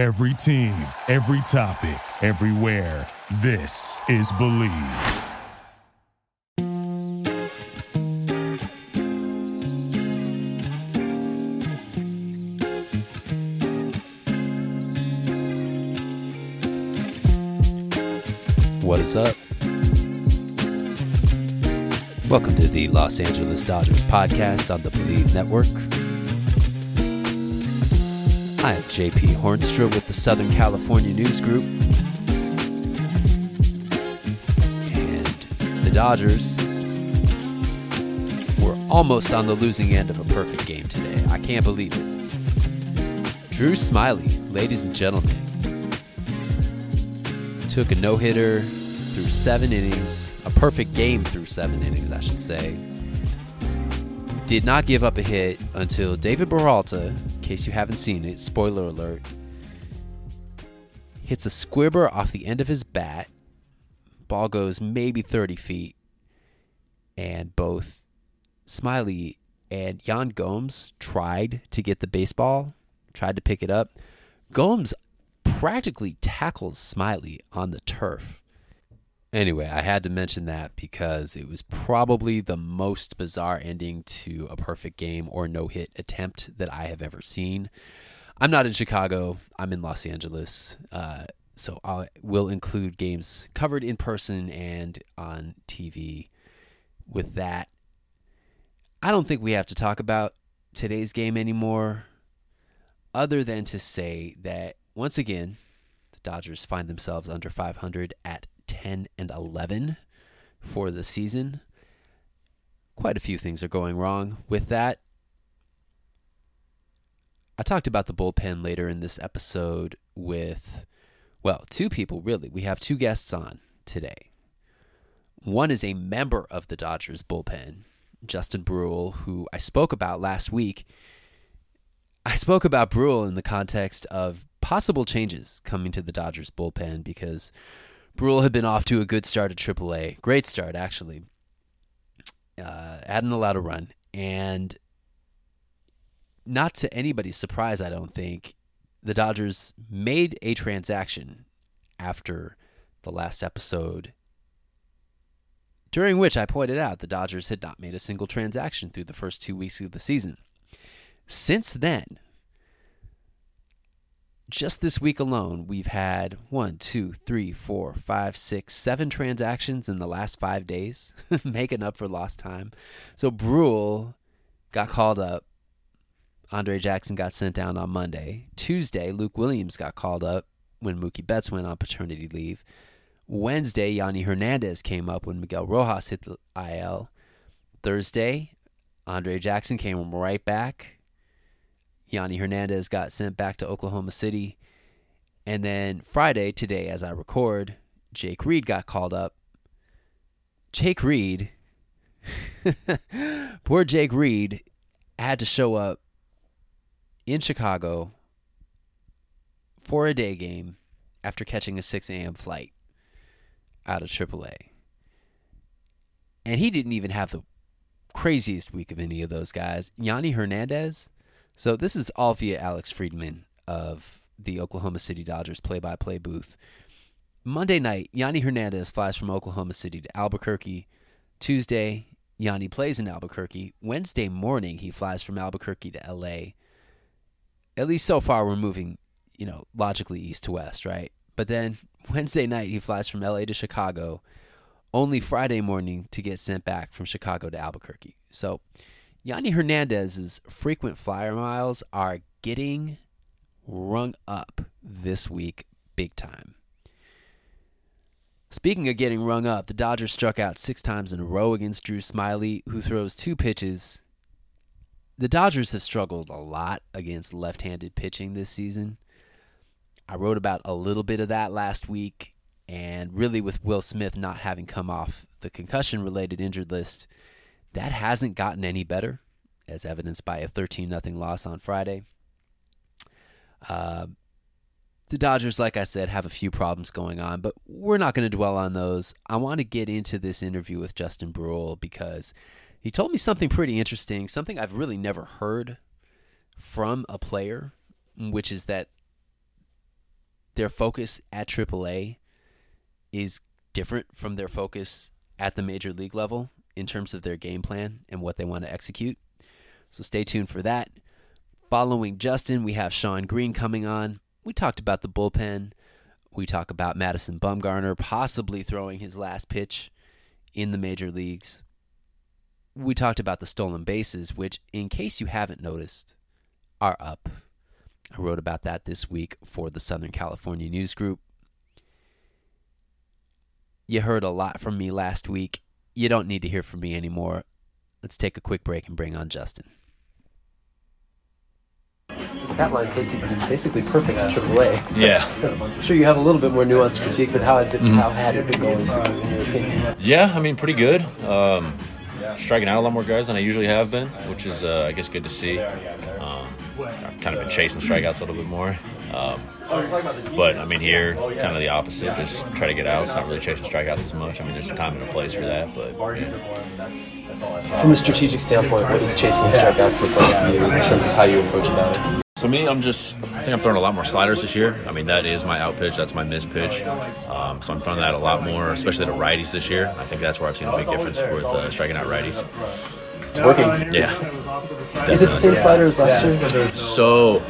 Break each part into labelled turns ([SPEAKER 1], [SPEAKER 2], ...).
[SPEAKER 1] Every team, every topic, everywhere. This is Believe.
[SPEAKER 2] What is up? Welcome to the Los Angeles Dodgers podcast on the Believe Network. JP Hoornstra with the Southern California News Group. And the Dodgers were almost on the losing end of a perfect game today. I can't believe it. Drew Smyly, ladies and gentlemen, took a no hitter through seven innings, a perfect game through seven innings, I should say. Did not give up a hit until David Peralta, in case you haven't seen it, spoiler alert, hits a squibber off the end of his bat. Ball goes maybe 30 feet, and both Smyly and Yan Gomes tried to get the baseball, tried to pick it up. Gomes practically tackles Smyly on the turf. Anyway, I had to mention that because it was probably the most bizarre ending to a perfect game or no hit attempt that I have ever seen. I'm not in Chicago, I'm in Los Angeles. Uh, so I will include games covered in person and on TV. With that, I don't think we have to talk about today's game anymore, other than to say that once again, the Dodgers find themselves under 500 at 10 and 11 for the season. Quite a few things are going wrong with that. I talked about the bullpen later in this episode with, well, two people really. We have two guests on today. One is a member of the Dodgers bullpen, Justin Bruihl, who I spoke about last week. I spoke about Bruihl in the context of possible changes coming to the Dodgers bullpen because Bruihl had been off to a good start at AAA. Great start, actually. Uh, hadn't allowed a run. And not to anybody's surprise, I don't think, the Dodgers made a transaction after the last episode, during which I pointed out the Dodgers had not made a single transaction through the first two weeks of the season. Since then, just this week alone, we've had one, two, three, four, five, six, seven transactions in the last five days, making up for lost time. So Bruihl got called up. Andre Jackson got sent down on Monday. Tuesday, Luke Williams got called up when Mookie Betts went on paternity leave. Wednesday, Yonny Hernandez came up when Miguel Rojas hit the IL. Thursday, Andre Jackson came right back. Yonny Hernandez got sent back to Oklahoma City. And then Friday, today, as I record, Jake Reed got called up. Jake Reed, poor Jake Reed, had to show up in Chicago for a day game after catching a 6 a.m. flight out of AAA. And he didn't even have the craziest week of any of those guys. Yonny Hernandez so this is all via Alex Freedman of the Oklahoma City Dodgers play-by-play booth. Monday night, Yonny Hernandez flies from Oklahoma City to Albuquerque. Tuesday, Yonny plays in Albuquerque. Wednesday morning, he flies from Albuquerque to LA. At least so far, we're moving, you know, logically east to west, right? But then Wednesday night, he flies from LA to Chicago. Only Friday morning to get sent back from Chicago to Albuquerque. So Yonny Hernandez's frequent flyer miles are getting rung up this week big time. Speaking of getting rung up, the Dodgers struck out six times in a row against Drew Smyly, who throws two pitches. The Dodgers have struggled a lot against left handed pitching this season. I wrote about a little bit of that last week, and really with Will Smith not having come off the concussion related injured list, that hasn't gotten any better, as evidenced by a 13 0 loss on Friday. Uh, the Dodgers, like I said, have a few problems going on, but we're not going to dwell on those. I want to get into this interview with Justin Bruihl because he told me something pretty interesting, something I've really never heard from a player, which is that their focus at AAA is different from their focus at the major league level in terms of their game plan and what they want to execute. So stay tuned for that. Following Justin, we have Shawn Green coming on. We talked about the bullpen. We talk about Madison Bumgarner possibly throwing his last pitch in the major leagues. We talked about the stolen bases, which, in case you haven't noticed, are up. I wrote about that this week for the Southern California News Group. You heard a lot from me last week. You don't need to hear from me anymore. Let's take a quick break and bring on Justin.
[SPEAKER 3] stat line says you've been basically perfect at AAA.
[SPEAKER 4] Yeah.
[SPEAKER 3] I'm sure you have a little bit more nuanced critique, but how had,
[SPEAKER 4] Mm-hmm.
[SPEAKER 3] how had it been going in your opinion?
[SPEAKER 4] Yeah, I mean, pretty good. Um, striking out a lot more guys than I usually have been, which is, uh, I guess, good to see. I've kind of been chasing strikeouts a little bit more. Um, but, I mean, here, kind of the opposite. Just try to get outs, not really chasing strikeouts as much. I mean, there's a time and a place for that, but yeah.
[SPEAKER 3] From a strategic standpoint, what does chasing strikeouts look like for you in terms of how you approach about it?
[SPEAKER 4] So me, I'm just. I think I'm throwing a lot more sliders this year. I mean, that is my out pitch. That's my miss pitch. Um, so I'm throwing that a lot more, especially to righties this year. I think that's where I've seen a big difference with uh, striking out righties.
[SPEAKER 3] It's working.
[SPEAKER 4] Yeah.
[SPEAKER 3] Is it the same
[SPEAKER 4] Definitely.
[SPEAKER 3] slider as last year?
[SPEAKER 4] So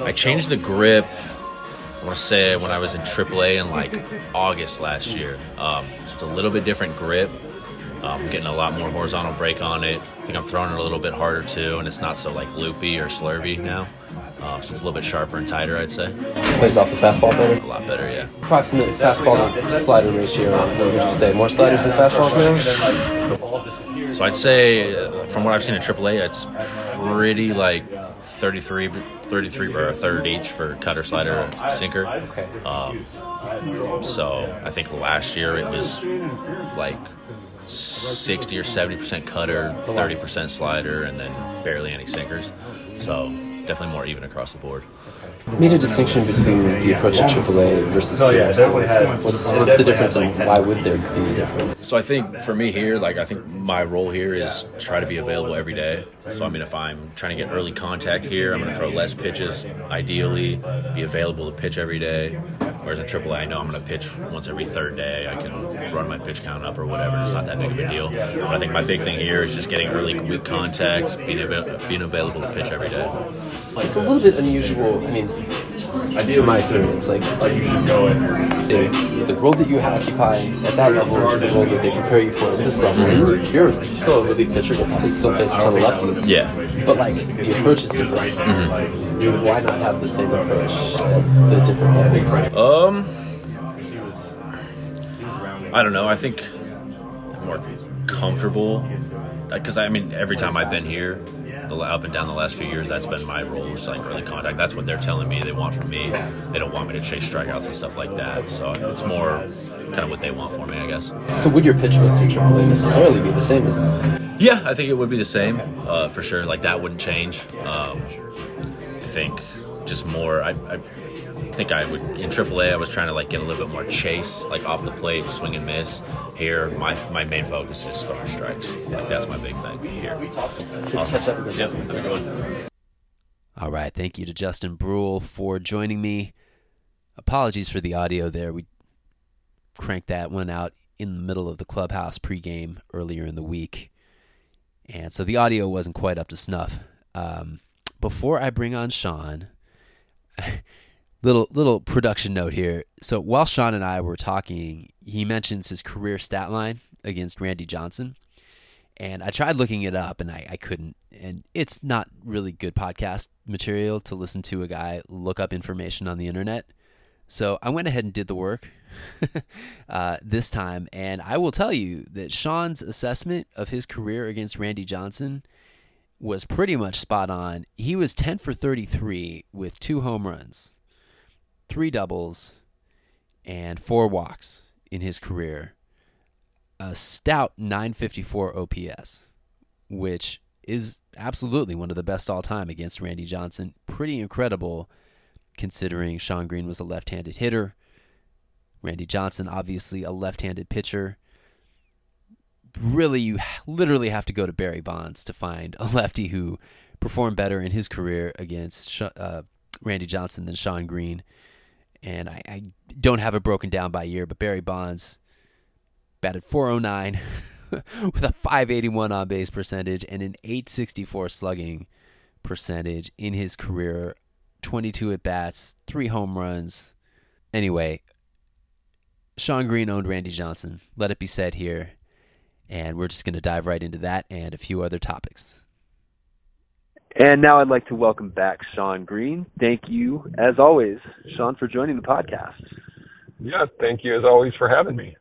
[SPEAKER 4] I changed the grip. I want to say when I was in AAA in like August last year. Um, so it's a little bit different grip. Um, I'm getting a lot more horizontal break on it. I think I'm throwing it a little bit harder too, and it's not so like loopy or slurvy now. Um, so it's a little bit sharper and tighter, I'd say.
[SPEAKER 3] Plays off the fastball better.
[SPEAKER 4] A lot better, yeah.
[SPEAKER 3] Approximate fastball to slider ratio. What would you say? More sliders than fastballs now?
[SPEAKER 4] So I'd say, uh, from what I've seen in AAA, it's pretty like 33, 33 or a third each for cutter, slider, sinker.
[SPEAKER 3] Okay.
[SPEAKER 4] Um, so I think last year it was like 60 or 70 percent cutter, 30 percent slider, and then barely any sinkers. So definitely more even across the board.
[SPEAKER 3] Made a distinction between the approach at AAA versus here. So what's, what's the difference and why would there be a difference?
[SPEAKER 4] So I think for me here, like I think my role here is try to be available every day. So I mean, if I'm trying to get early contact here, I'm going to throw less pitches. Ideally, be available to pitch every day. Whereas in AAA, I know I'm going to pitch once every third day. I can run my pitch count up or whatever. It's not that big of a deal. But I think my big thing here is just getting early weak contact, being avail- being available to pitch every day.
[SPEAKER 3] It's a little bit unusual. I mean, in my experience, like you should know the, the role that you occupy at that level is the role that they prepare you for at this level. You're still a relief pitcher, but probably still face a ton of lefties.
[SPEAKER 4] Yeah.
[SPEAKER 3] But like the approach is different. Why not have the same approach at the different levels?
[SPEAKER 4] Um, I don't know. I think I'm more comfortable because I mean, every time I've been here, the up and down the last few years, that's been my role, is like early contact. That's what they're telling me they want from me. They don't want me to chase strikeouts and stuff like that. So it's more kind of what they want for me, I guess.
[SPEAKER 3] So would your pitch mix in AAA necessarily be the same as?
[SPEAKER 4] Yeah, I think it would be the same uh, for sure. Like that wouldn't change. Um, I think just more. I, I think I would in AAA. I was trying to like get a little bit more chase, like off the plate, swing and miss. Here, my my main focus is throwing strikes. Like that's my big thing here.
[SPEAKER 3] catch up with
[SPEAKER 4] Yep, have a good one.
[SPEAKER 2] All right. Thank you to Justin Bruihl for joining me. Apologies for the audio there. We cranked that one out in the middle of the clubhouse pregame earlier in the week. And so the audio wasn't quite up to snuff. Um, before I bring on Shawn, little little production note here. So while Shawn and I were talking, he mentions his career stat line against Randy Johnson. And I tried looking it up and I, I couldn't. And it's not really good podcast material to listen to a guy look up information on the internet. So I went ahead and did the work uh, this time. And I will tell you that Shawn's assessment of his career against Randy Johnson was pretty much spot on. He was 10 for 33 with two home runs, three doubles, and four walks in his career. A stout 954 OPS, which is absolutely one of the best all time against Randy Johnson. Pretty incredible considering Shawn Green was a left handed hitter. Randy Johnson, obviously a left handed pitcher. Really, you literally have to go to Barry Bonds to find a lefty who performed better in his career against uh, Randy Johnson than Shawn Green. And I, I don't have it broken down by year, but Barry Bonds batted 409 with a 581 on base percentage and an 864 slugging percentage in his career 22 at bats, three home runs. Anyway, Shawn Green owned Randy Johnson. Let it be said here. And we're just going to dive right into that and a few other topics.
[SPEAKER 5] And now I'd like to welcome back Shawn Green. Thank you, as always, Shawn, for joining the podcast.
[SPEAKER 6] Yeah, thank you as always for having me.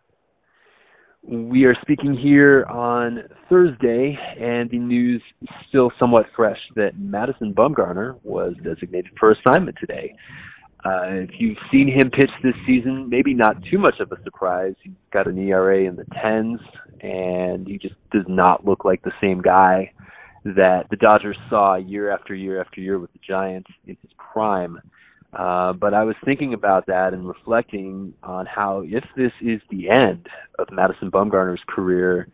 [SPEAKER 5] We are speaking here on Thursday, and the news is still somewhat fresh that Madison Bumgarner was designated for assignment today. Uh, if you've seen him pitch this season, maybe not too much of a surprise. He's got an ERA in the tens, and he just does not look like the same guy that the Dodgers saw year after year after year with the Giants in his prime. Uh, but I was thinking about that and reflecting on how if this is the end of Madison Bumgarner's career,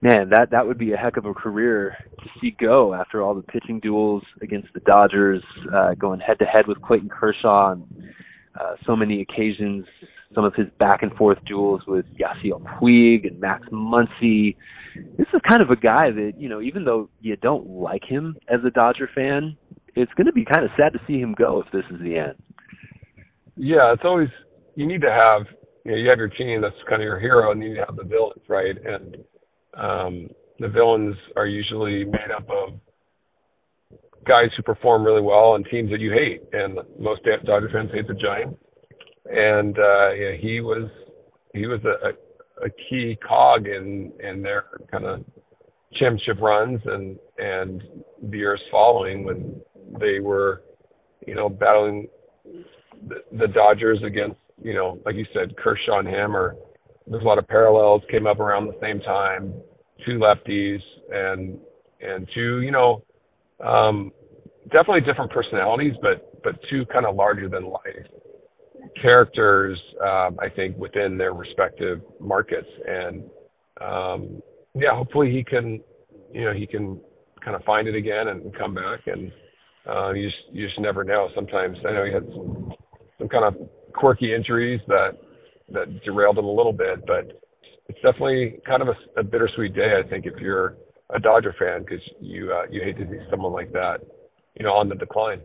[SPEAKER 5] man, that that would be a heck of a career to see go after all the pitching duels against the Dodgers, uh, going head to head with Clayton Kershaw on uh, so many occasions. Some of his back and forth duels with Yasiel Puig and Max Muncy. This is kind of a guy that you know, even though you don't like him as a Dodger fan, it's going to be kind of sad to see him go if this is the end.
[SPEAKER 6] Yeah, it's always you need to have you know you have your team that's kind of your hero, and you have the villains, right? And um, the villains are usually made up of guys who perform really well and teams that you hate. And most Dodger fans hate the Giants. And uh, yeah, he was he was a, a key cog in in their kind of championship runs and and the years following when they were, you know, battling the, the Dodgers against, you know, like you said, Kershaw and him, or there's a lot of parallels came up around the same time. Two lefties and and two, you know, um, definitely different personalities, but but two kind of larger than life characters. Um, I think within their respective markets, and um, yeah, hopefully he can, you know, he can kind of find it again and come back and uh, you just you just never know. Sometimes I know he had some some kind of quirky injuries that that derailed him a little bit, but it's definitely kind of a, a bittersweet day. I think if you're a Dodger fan because you uh, you hate to see someone like that, you know, on the decline.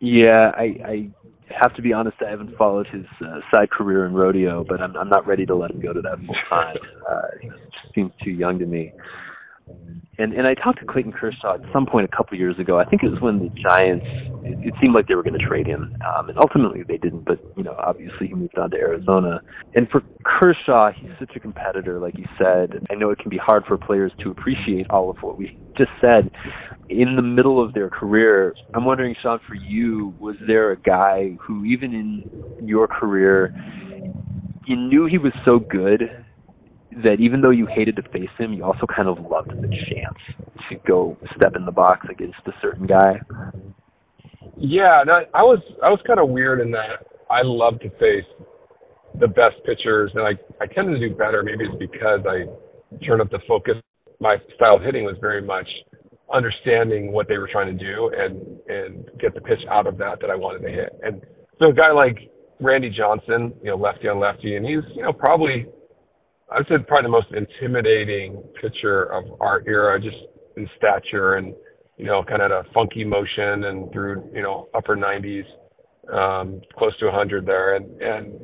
[SPEAKER 5] Yeah, I, I have to be honest. I haven't followed his uh, side career in rodeo, but I'm I'm not ready to let him go to that full time. Uh, he seems too young to me and and I talked to Clayton Kershaw at some point a couple years ago. I think it was when the Giants. It, it seemed like they were going to trade him, um, and ultimately they didn't. But you know, obviously he moved on to Arizona. And for Kershaw, he's such a competitor, like you said. I know it can be hard for players to appreciate all of what we just said in the middle of their career. I'm wondering, Shawn, for you, was there a guy who, even in your career, you knew he was so good that even though you hated to face him, you also kind of loved the chance to go step in the box against a certain guy.
[SPEAKER 6] Yeah, no, I was I was kind of weird in that I love to face the best pitchers, and I I tended to do better. Maybe it's because I turned up the focus. My style of hitting was very much understanding what they were trying to do and and get the pitch out of that that I wanted to hit. And so a guy like Randy Johnson, you know, lefty on lefty, and he's you know probably I say probably the most intimidating pitcher of our era, just in stature and you know, kind of a funky motion and through you know upper 90s, um, close to 100 there, and and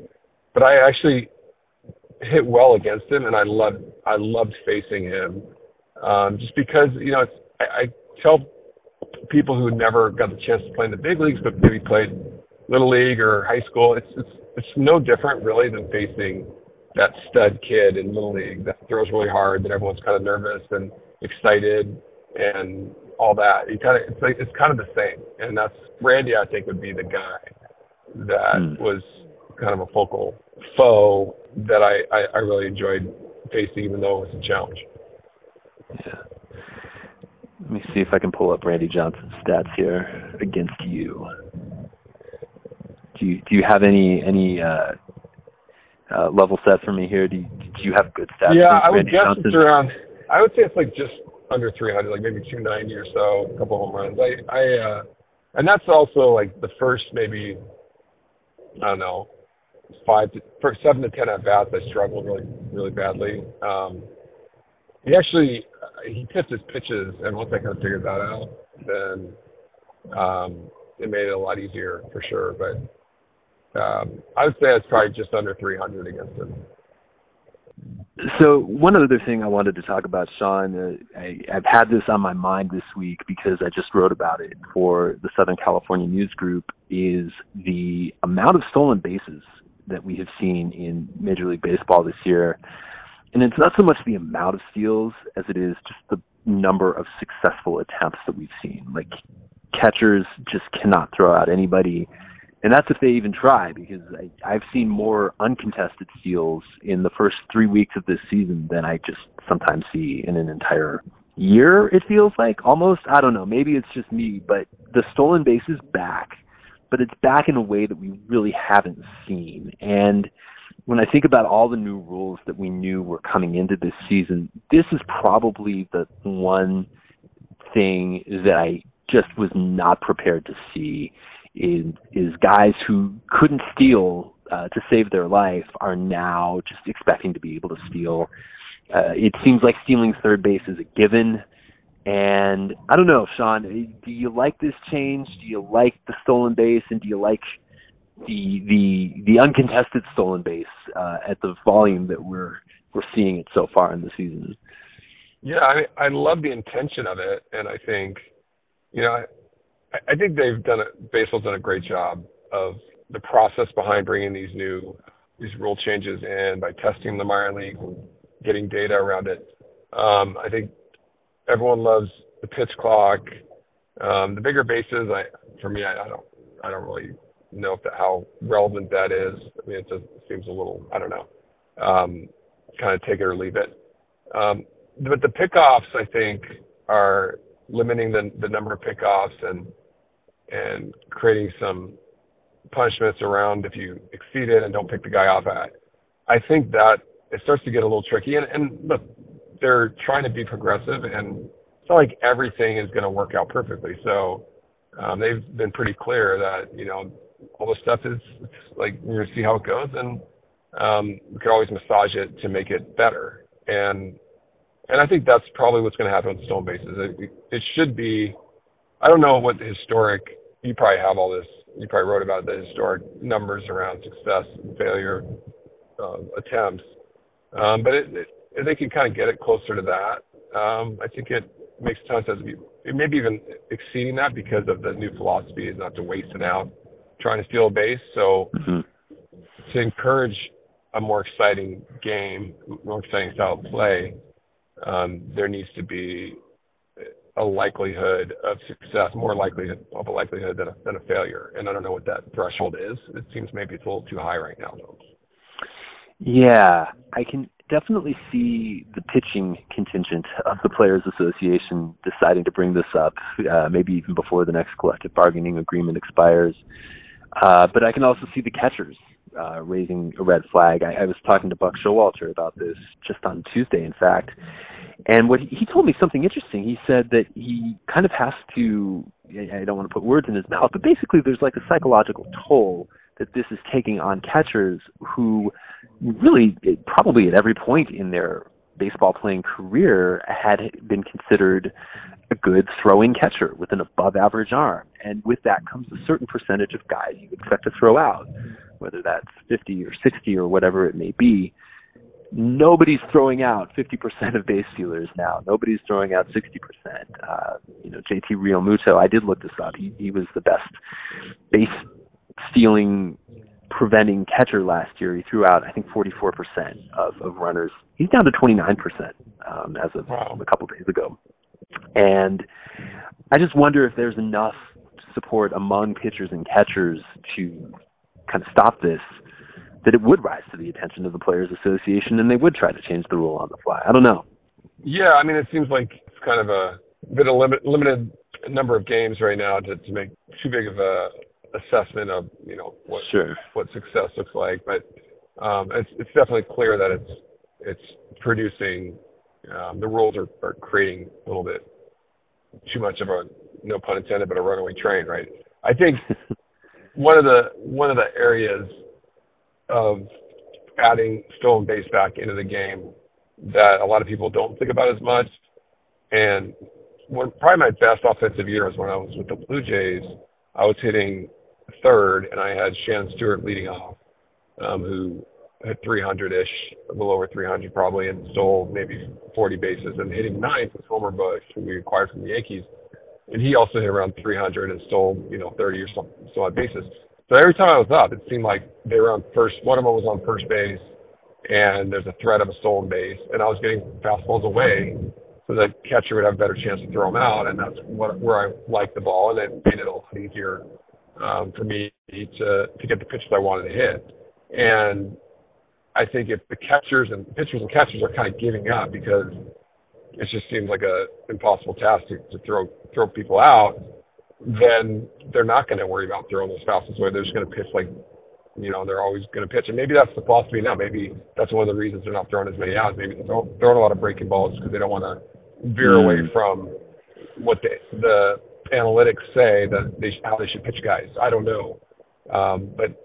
[SPEAKER 6] but I actually hit well against him, and I loved I loved facing him, um, just because you know it's, I, I tell people who never got the chance to play in the big leagues, but maybe played little league or high school, it's it's it's no different really than facing that stud kid in little league that throws really hard, that everyone's kind of nervous and excited and all that. You kind of it's like it's kind of the same, and that's Randy. I think would be the guy that mm. was kind of a focal foe that I, I I really enjoyed facing, even though it was a challenge.
[SPEAKER 5] Yeah. Let me see if I can pull up Randy Johnson's stats here against you. Do you do you have any any uh, uh, level set for me here? Do you, do you have good stats?
[SPEAKER 6] Yeah, I would guess Johnson? it's around. I would say it's like just under 300, like maybe 290 or so, a couple home runs. I, I, uh, and that's also like the first maybe I don't know, five to for seven to ten at bats, I struggled really really badly. Um, he actually he tipped his pitches, and once I kind of figured that out, then um, it made it a lot easier for sure. But um, I would say it's probably just under 300 against him.
[SPEAKER 5] So one other thing I wanted to talk about, Shawn, uh, I, I've had this on my mind this week because I just wrote about it for the Southern California News Group. Is the amount of stolen bases that we have seen in Major League Baseball this year, and it's not so much the amount of steals as it is just the number of successful attempts that we've seen. Like catchers just cannot throw out anybody and that's if they even try because I, I've seen more uncontested steals in the first three weeks of this season than I just sometimes see in an entire year. It feels like almost. I don't know. Maybe it's just me, but the stolen base is back, but it's back in a way that we really haven't seen. And when I think about all the new rules that we knew were coming into this season, this is probably the one thing that I just was not prepared to see is is guys who couldn't steal uh, to save their life are now just expecting to be able to steal. Uh, it seems like stealing third base is a given. And I don't know, Shawn, do you like this change? Do you like the stolen base and do you like the the the uncontested stolen base uh, at the volume that we're we're seeing it so far in the season?
[SPEAKER 6] Yeah, I I love the intention of it and I think you know, I think they've done a baseball's done a great job of the process behind bringing these new these rule changes in by testing the minor league and getting data around it. Um, I think everyone loves the pitch clock. Um, the bigger bases, I for me, I, I don't I don't really know if how relevant that is. I mean, it just seems a little I don't know. Um, kind of take it or leave it. Um, but the pickoffs, I think, are limiting the the number of pickoffs and and creating some punishments around if you exceed it and don't pick the guy off at. I think that it starts to get a little tricky. And, and look, they're trying to be progressive, and it's not like everything is going to work out perfectly. So um, they've been pretty clear that you know all the stuff is like we're to see how it goes, and um, we could always massage it to make it better. And and I think that's probably what's going to happen with stone bases. It, it should be. I don't know what the historic you probably have all this. You probably wrote about the historic numbers around success and failure uh, attempts, um, but it, it, if they can kind of get it closer to that, um, I think it makes a ton of sense. Maybe even exceeding that because of the new philosophy is not to waste it out trying to steal a base. So mm-hmm. to encourage a more exciting game, more exciting style of play, um, there needs to be a likelihood of success, more likelihood of a likelihood than a, than a failure. And I don't know what that threshold is. It seems maybe it's a little too high right now.
[SPEAKER 5] Yeah, I can definitely see the pitching contingent of the Players Association deciding to bring this up, uh, maybe even before the next collective bargaining agreement expires. Uh, but I can also see the catchers uh, raising a red flag. I, I was talking to Buck Showalter about this just on Tuesday, in fact, and what he, he told me something interesting. He said that he kind of has to. I don't want to put words in his mouth, but basically, there's like a psychological toll that this is taking on catchers who really, probably at every point in their baseball playing career, had been considered a good throwing catcher with an above average arm. And with that comes a certain percentage of guys you expect to throw out, whether that's 50 or 60 or whatever it may be nobody's throwing out 50% of base stealers now. Nobody's throwing out 60%. Uh, you know, JT Realmuto, I did look this up. He, he was the best base stealing preventing catcher last year. He threw out, I think, 44% of, of runners. He's down to 29% um, as of wow. a couple days ago. And I just wonder if there's enough support among pitchers and catchers to kind of stop this that it would rise to the attention of the Players Association and they would try to change the rule on the fly. I don't know.
[SPEAKER 6] Yeah, I mean, it seems like it's kind of a bit of limit, limited number of games right now to, to make too big of a assessment of you know what
[SPEAKER 5] sure.
[SPEAKER 6] what success looks like. But um, it's it's definitely clear that it's it's producing. Um, the rules are, are creating a little bit too much of a no pun intended, but a runaway train, right? I think one of the one of the areas of adding stolen base back into the game that a lot of people don't think about as much. And when probably my best offensive year was when I was with the Blue Jays. I was hitting third, and I had Shannon Stewart leading off, um, who hit 300-ish, a little over 300 probably, and stole maybe 40 bases. And hitting ninth was Homer Bush, who we acquired from the Yankees, and he also hit around 300 and stole you know 30 or some so on bases. So every time I was up, it seemed like they were on first. One of them was on first base, and there's a threat of a stolen base, and I was getting fastballs away, so the catcher would have a better chance to throw them out, and that's what where I liked the ball, and it made it a lot easier um, for me to to get the pitches I wanted to hit. And I think if the catchers and pitchers and catchers are kind of giving up because it just seems like a impossible task to, to throw throw people out, then they're not going to worry about throwing those fastballs away. They're just going to pitch like, you know, they're always going to pitch. And maybe that's the philosophy now. Maybe that's one of the reasons they're not throwing as many outs. Maybe they're throwing a lot of breaking balls because they don't want to veer mm. away from what the the analytics say that they how they should pitch guys. I don't know, um, but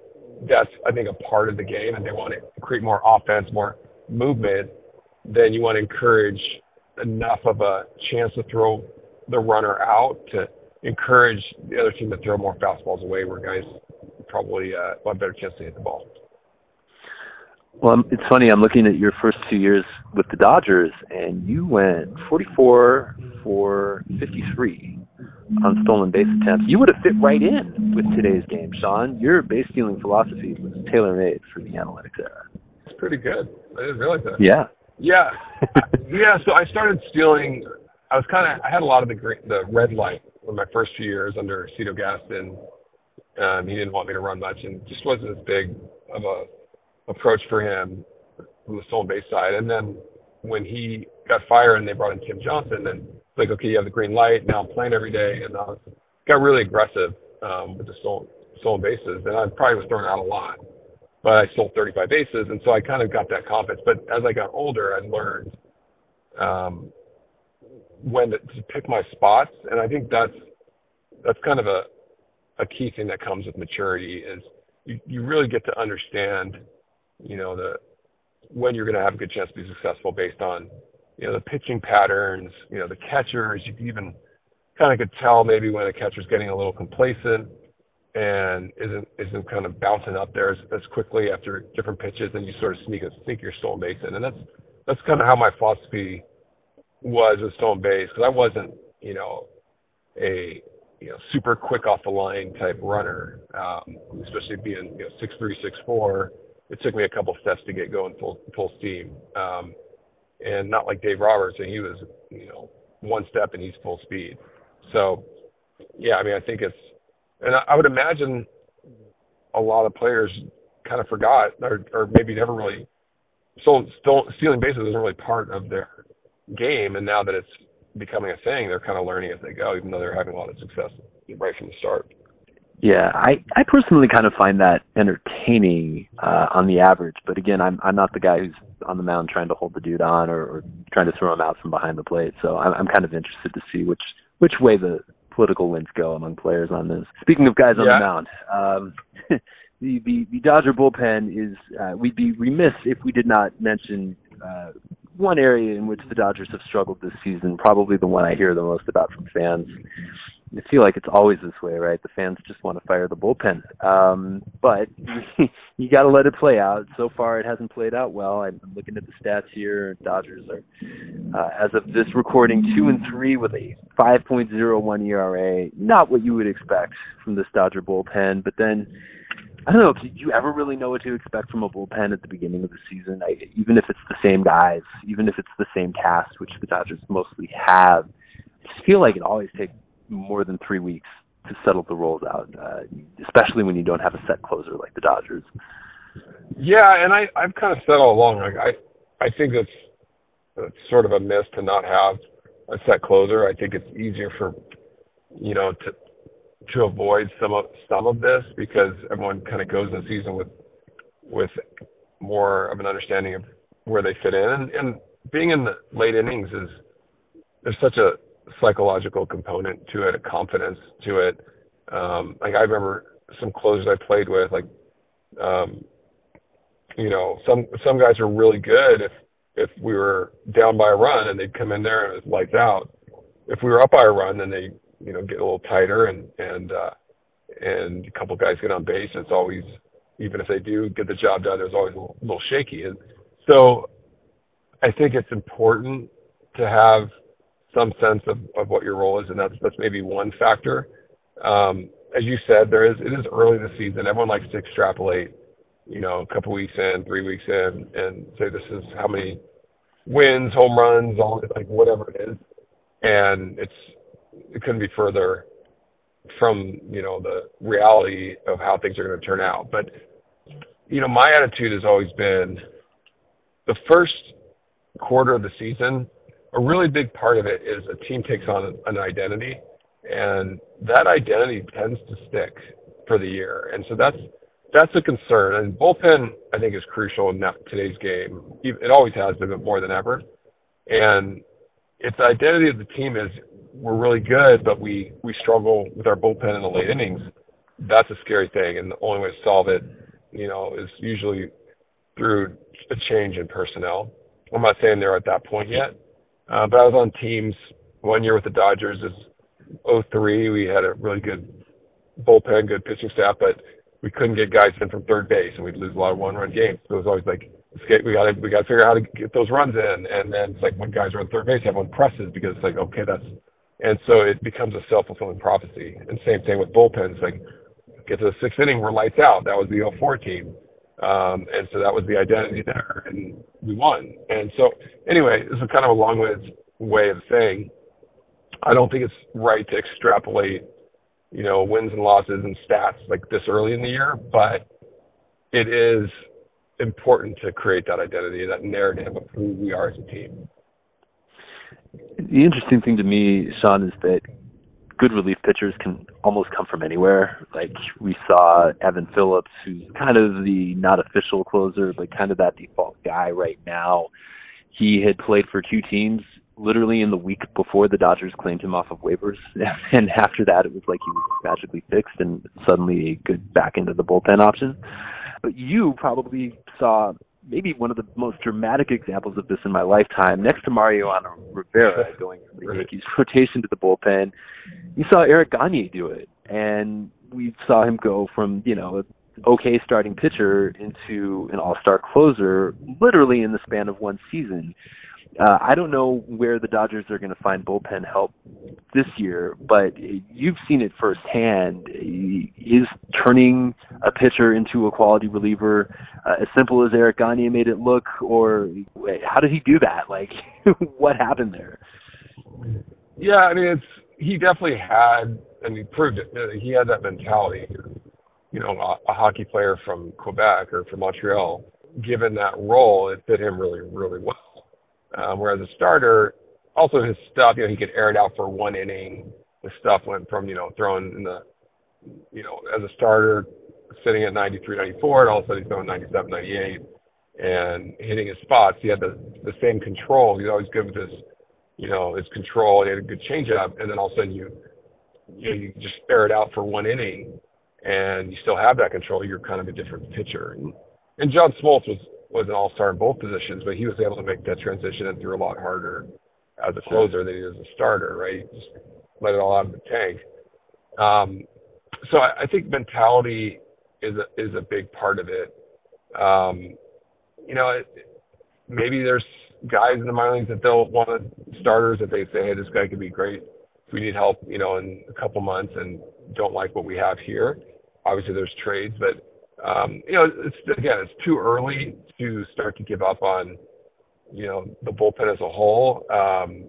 [SPEAKER 6] that's I think a part of the game, and they want to create more offense, more movement. Then you want to encourage enough of a chance to throw the runner out to encourage the other team to throw more fastballs away, where guys probably uh, have a better chance to hit the ball.
[SPEAKER 5] Well, it's funny. I'm looking at your first two years with the Dodgers, and you went 44 for 53 on stolen base attempts. You would have fit right in with today's game, Shawn. Your base stealing philosophy was tailor made for the analytics era.
[SPEAKER 6] It's pretty good. I didn't realize that.
[SPEAKER 5] Yeah.
[SPEAKER 6] Yeah. yeah. So I started stealing. I was kind of. I had a lot of the green, the red light in my first few years under Cito Gaston. Um, he didn't want me to run much, and just wasn't as big of a approach for him from the stolen base side. And then when he got fired and they brought in Tim Johnson, then like, okay, you have the green light. Now I'm playing every day, and I got really aggressive um, with the stolen, stolen bases, and I probably was throwing out a lot, but I stole 35 bases, and so I kind of got that confidence. But as I got older, I learned um, when to, to pick my spots, and I think that's that's kind of a a key thing that comes with maturity is you, you really get to understand, you know, the when you're going to have a good chance to be successful based on you know, the pitching patterns, you know, the catchers, you even kind of could tell maybe when a catcher's getting a little complacent and isn't isn't kind of bouncing up there as, as quickly after different pitches, and you sort of sneak a sneak your stolen base and that's that's kind of how my philosophy was with stolen base because I wasn't you know a you know super quick off the line type runner, um, especially being you know six three six four. It took me a couple steps to get going full full steam. Um, and not like Dave Roberts, and he was, you know, one step and he's full speed. So, yeah, I mean, I think it's, and I, I would imagine a lot of players kind of forgot or, or maybe never really, so stealing bases isn't really part of their game, and now that it's becoming a thing, they're kind of learning as they go, even though they're having a lot of success right from the start.
[SPEAKER 5] Yeah, I I personally kind of find that entertaining uh, on the average, but again, I'm I'm not the guy who's on the mound trying to hold the dude on or, or trying to throw him out from behind the plate. So I'm, I'm kind of interested to see which which way the political winds go among players on this. Speaking of guys on yeah. the mound, um, the, the the Dodger bullpen is uh, we'd be remiss if we did not mention uh, one area in which the Dodgers have struggled this season. Probably the one I hear the most about from fans I feel like it's always this way, right? The fans just want to fire the bullpen. Um, but you got to let it play out. So far, it hasn't played out well. I'm looking at the stats here. Dodgers are, uh, as of this recording, two and three with a 5.01 ERA. Not what you would expect from this Dodger bullpen. But then, I don't know. Did you ever really know what to expect from a bullpen at the beginning of the season? I, even if it's the same guys, even if it's the same cast, which the Dodgers mostly have. I just feel like it always takes more than three weeks to settle the roles out, uh, especially when you don't have a set closer like the Dodgers.
[SPEAKER 6] Yeah, and I I've kind of said all along, like I I think it's, it's sort of a miss to not have a set closer. I think it's easier for you know to to avoid some of some of this because everyone kind of goes in season with with more of an understanding of where they fit in and, and being in the late innings is there's such a psychological component to it, a confidence to it. Um, like I remember some closers I played with, like um, you know, some some guys are really good if if we were down by a run and they'd come in there and it was lights out. If we were up by a run, then they you know get a little tighter and and uh, and a couple guys get on base. It's always even if they do get the job done, there's always a little, little shaky. And so I think it's important to have some sense of, of what your role is, and that's that's maybe one factor. Um, as you said, there is it is early this season. Everyone likes to extrapolate, you know, a couple weeks in, three weeks in, and say this is how many wins, home runs, all like whatever it is, and it's it couldn't be further from you know the reality of how things are going to turn out. But you know, my attitude has always been the first quarter of the season. A really big part of it is a team takes on an identity, and that identity tends to stick for the year. And so that's that's a concern. And bullpen, I think, is crucial in that, today's game. It always has been, but more than ever. And if the identity of the team is we're really good, but we we struggle with our bullpen in the late innings, that's a scary thing. And the only way to solve it, you know, is usually through a change in personnel. I'm not saying they're at that point yet, uh, but I was on teams one year with the Dodgers. Is 03, we had a really good bullpen, good pitching staff, but we couldn't get guys in from third base, and we'd lose a lot of one-run games. So it was always like, we got to we got to figure out how to get those runs in. And then it's like when guys are on third base, everyone presses because it's like, okay, that's and so it becomes a self-fulfilling prophecy. And same thing with bullpens. Like, get to the sixth inning, we're lights out. That was the 04 team. Um, and so that was the identity there, and we won. And so, anyway, this is kind of a long-winded way of saying I don't think it's right to extrapolate, you know, wins and losses and stats like this early in the year, but it is important to create that identity, that narrative of who we are as a team.
[SPEAKER 5] The interesting thing to me, Shawn, is that good relief pitchers can almost come from anywhere. Like we saw Evan Phillips, who's kind of the not official closer, but kind of that default guy right now. He had played for two teams literally in the week before the Dodgers claimed him off of waivers, and after that, it was like he was magically fixed and suddenly a good back into the bullpen option. But you probably saw maybe one of the most dramatic examples of this in my lifetime. Next to Mariano Rivera going from the Yankees rotation to the bullpen, you saw Eric Gagne do it, and we saw him go from you know okay starting pitcher into an all-star closer literally in the span of one season. Uh, I don't know where the Dodgers are going to find bullpen help this year, but you've seen it firsthand. Is turning a pitcher into a quality reliever uh, as simple as Eric Gagne made it look, or how did he do that? Like, what happened there?
[SPEAKER 6] Yeah, I mean, it's he definitely had, and he proved it. He had that mentality. You know, a, a hockey player from Quebec or from Montreal, given that role, it fit him really, really well um, whereas a starter, also his stuff, you know, he could air it out for one inning. The stuff went from, you know, throwing in the, you know, as a starter, sitting at 93, 94, and all of a sudden he's throwing 97, 98, and hitting his spots. He had the the same control. He's always good with his, you know, his control. He had a good changeup, and then all of a sudden you, you, know, you just air it out for one inning, and you still have that control. You're kind of a different pitcher. And, and John Smoltz was was an all star in both positions, but he was able to make that transition and threw a lot harder as a closer than he was a starter, right? He just let it all out of the tank. Um, so I, I think mentality is a, is a big part of it. Um, you know, it, maybe there's guys in the minor leagues that they'll want to starters that they say, hey, this guy could be great if we need help, you know, in a couple months and don't like what we have here. Obviously, there's trades, but um, you know, it's again, it's too early to start to give up on, you know, the bullpen as a whole. Um,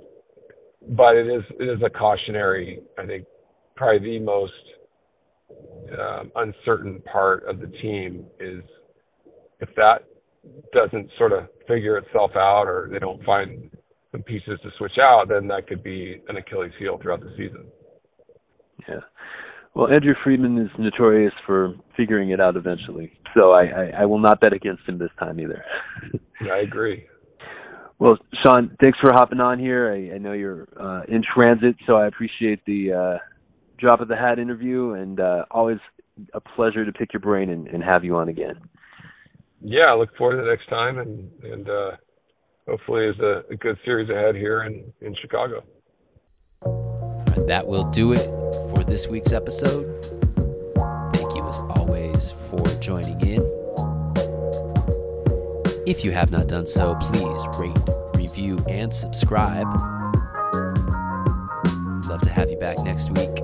[SPEAKER 6] but it is it is a cautionary. I think probably the most um, uncertain part of the team is if that doesn't sort of figure itself out, or they don't find some pieces to switch out, then that could be an Achilles heel throughout the season.
[SPEAKER 5] Yeah. Well, Andrew Friedman is notorious for figuring it out eventually, so I, I, I will not bet against him this time either.
[SPEAKER 6] I agree.
[SPEAKER 5] Well, Shawn, thanks for hopping on here. I, I know you're uh, in transit, so I appreciate the uh, drop of the hat interview, and uh, always a pleasure to pick your brain and, and have you on again.
[SPEAKER 6] Yeah, I look forward to the next time, and and uh, hopefully, it's a, a good series ahead here in in Chicago.
[SPEAKER 2] That will do it for this week's episode. Thank you, as always, for joining in. If you have not done so, please rate, review, and subscribe. Love to have you back next week.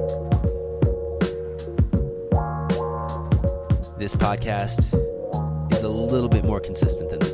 [SPEAKER 2] This podcast is a little bit more consistent than the